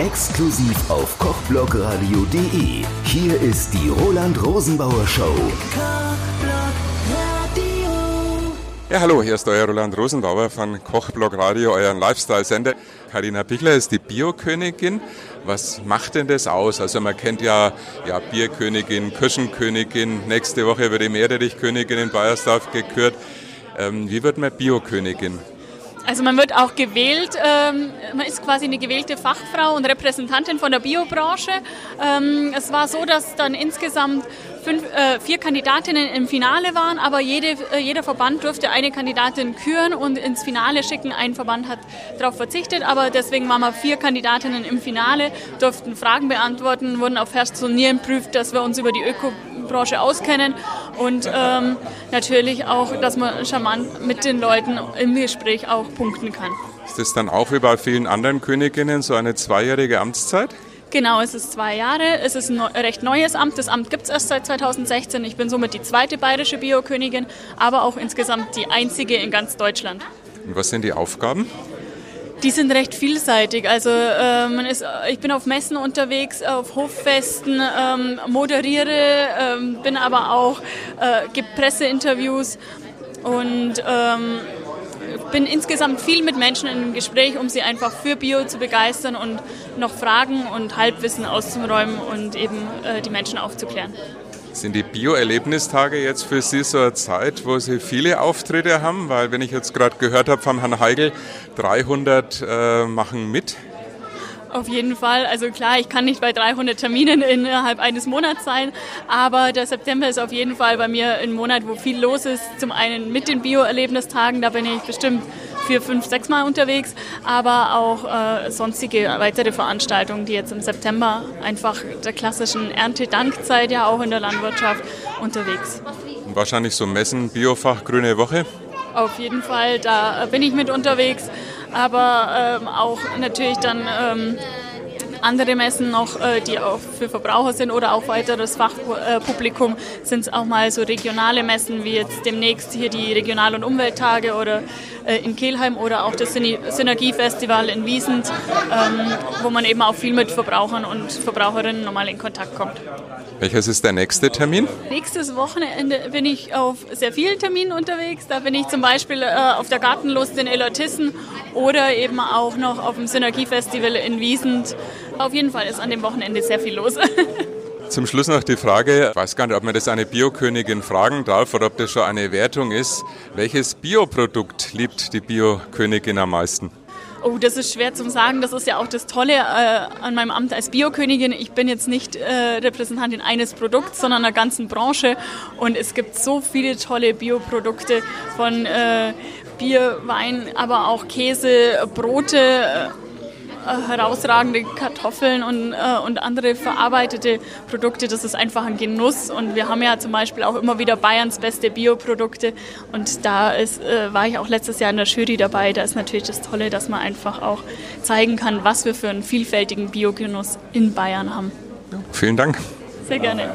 Exklusiv auf kochblogradio.de. Hier ist die Roland Rosenbauer Show. Ja, hallo, hier ist euer Roland Rosenbauer von Kochblog Radio, euren Lifestyle-Sender. Karina Bichler ist die Biokönigin. Was macht denn das aus? Also man kennt ja, ja Bierkönigin, Kirschenkönigin. Nächste Woche wird die Meerrettichkönigin in Bayersdorf gekürt. Ähm, wie wird man Biokönigin? Also man wird auch gewählt, ähm, man ist quasi eine gewählte Fachfrau und Repräsentantin von der Biobranche. Ähm, es war so, dass dann insgesamt fünf, äh, vier Kandidatinnen im Finale waren, aber jede, äh, jeder Verband durfte eine Kandidatin küren und ins Finale schicken. Ein Verband hat darauf verzichtet, aber deswegen waren wir vier Kandidatinnen im Finale, durften Fragen beantworten, wurden auf Herz und Nieren prüft, dass wir uns über die Ökobranche auskennen und ähm, natürlich auch, dass man charmant mit den Leuten im Gespräch auch punkten kann. Ist das dann auch wie bei vielen anderen Königinnen so eine zweijährige Amtszeit? Genau, es ist zwei Jahre. Es ist ein recht neues Amt. Das Amt gibt es erst seit 2016. Ich bin somit die zweite bayerische Biokönigin, aber auch insgesamt die einzige in ganz Deutschland. Und was sind die Aufgaben? Die sind recht vielseitig. Also äh, man ist, ich bin auf Messen unterwegs, auf Hoffesten, ähm, moderiere, ähm, bin aber auch, äh, gebe Presseinterviews und ähm, bin insgesamt viel mit Menschen im Gespräch, um sie einfach für Bio zu begeistern und noch Fragen und Halbwissen auszuräumen und eben äh, die Menschen aufzuklären. Sind die Bio-Erlebnistage jetzt für Sie so eine Zeit, wo Sie viele Auftritte haben? Weil, wenn ich jetzt gerade gehört habe von Herrn Heigl, 300 äh, machen mit. Auf jeden Fall. Also klar, ich kann nicht bei 300 Terminen innerhalb eines Monats sein, aber der September ist auf jeden Fall bei mir ein Monat, wo viel los ist. Zum einen mit den Bio-Erlebnistagen, da bin ich bestimmt vier, fünf, sechs Mal unterwegs, aber auch äh, sonstige weitere Veranstaltungen, die jetzt im September einfach der klassischen Erntedankzeit ja auch in der Landwirtschaft unterwegs. Und wahrscheinlich so Messen, Biofach, Grüne Woche? Auf jeden Fall, da bin ich mit unterwegs aber ähm, auch natürlich dann ähm, andere Messen noch, äh, die auch für Verbraucher sind oder auch weiteres Fachpublikum, sind es auch mal so regionale Messen wie jetzt demnächst hier die Regional- und Umwelttage oder äh, in Kelheim oder auch das Synergiefestival in Wiesent, ähm, wo man eben auch viel mit Verbrauchern und Verbraucherinnen nochmal in Kontakt kommt. Welches ist der nächste Termin? Nächstes Wochenende bin ich auf sehr vielen Terminen unterwegs. Da bin ich zum Beispiel äh, auf der Gartenlust in Ellertissen oder eben auch noch auf dem Synergiefestival in Wiesent. Auf jeden Fall ist an dem Wochenende sehr viel los. Zum Schluss noch die Frage, ich weiß gar nicht, ob man das eine Biokönigin fragen darf oder ob das schon eine Wertung ist. Welches Bioprodukt liebt die Biokönigin am meisten? Oh, das ist schwer zu sagen. Das ist ja auch das Tolle äh, an meinem Amt als Biokönigin. Ich bin jetzt nicht äh, Repräsentantin eines Produkts, sondern einer ganzen Branche. Und es gibt so viele tolle Bioprodukte von äh, Bier, Wein, aber auch Käse, Brote äh, herausragende Kartoffeln und, äh, und andere verarbeitete Produkte. Das ist einfach ein Genuss. Und wir haben ja zum Beispiel auch immer wieder Bayerns beste Bioprodukte. Und da ist, äh, war ich auch letztes Jahr in der Jury dabei. Da ist natürlich das Tolle, dass man einfach auch zeigen kann, was wir für einen vielfältigen Biogenuss in Bayern haben. Vielen Dank. Sehr gerne.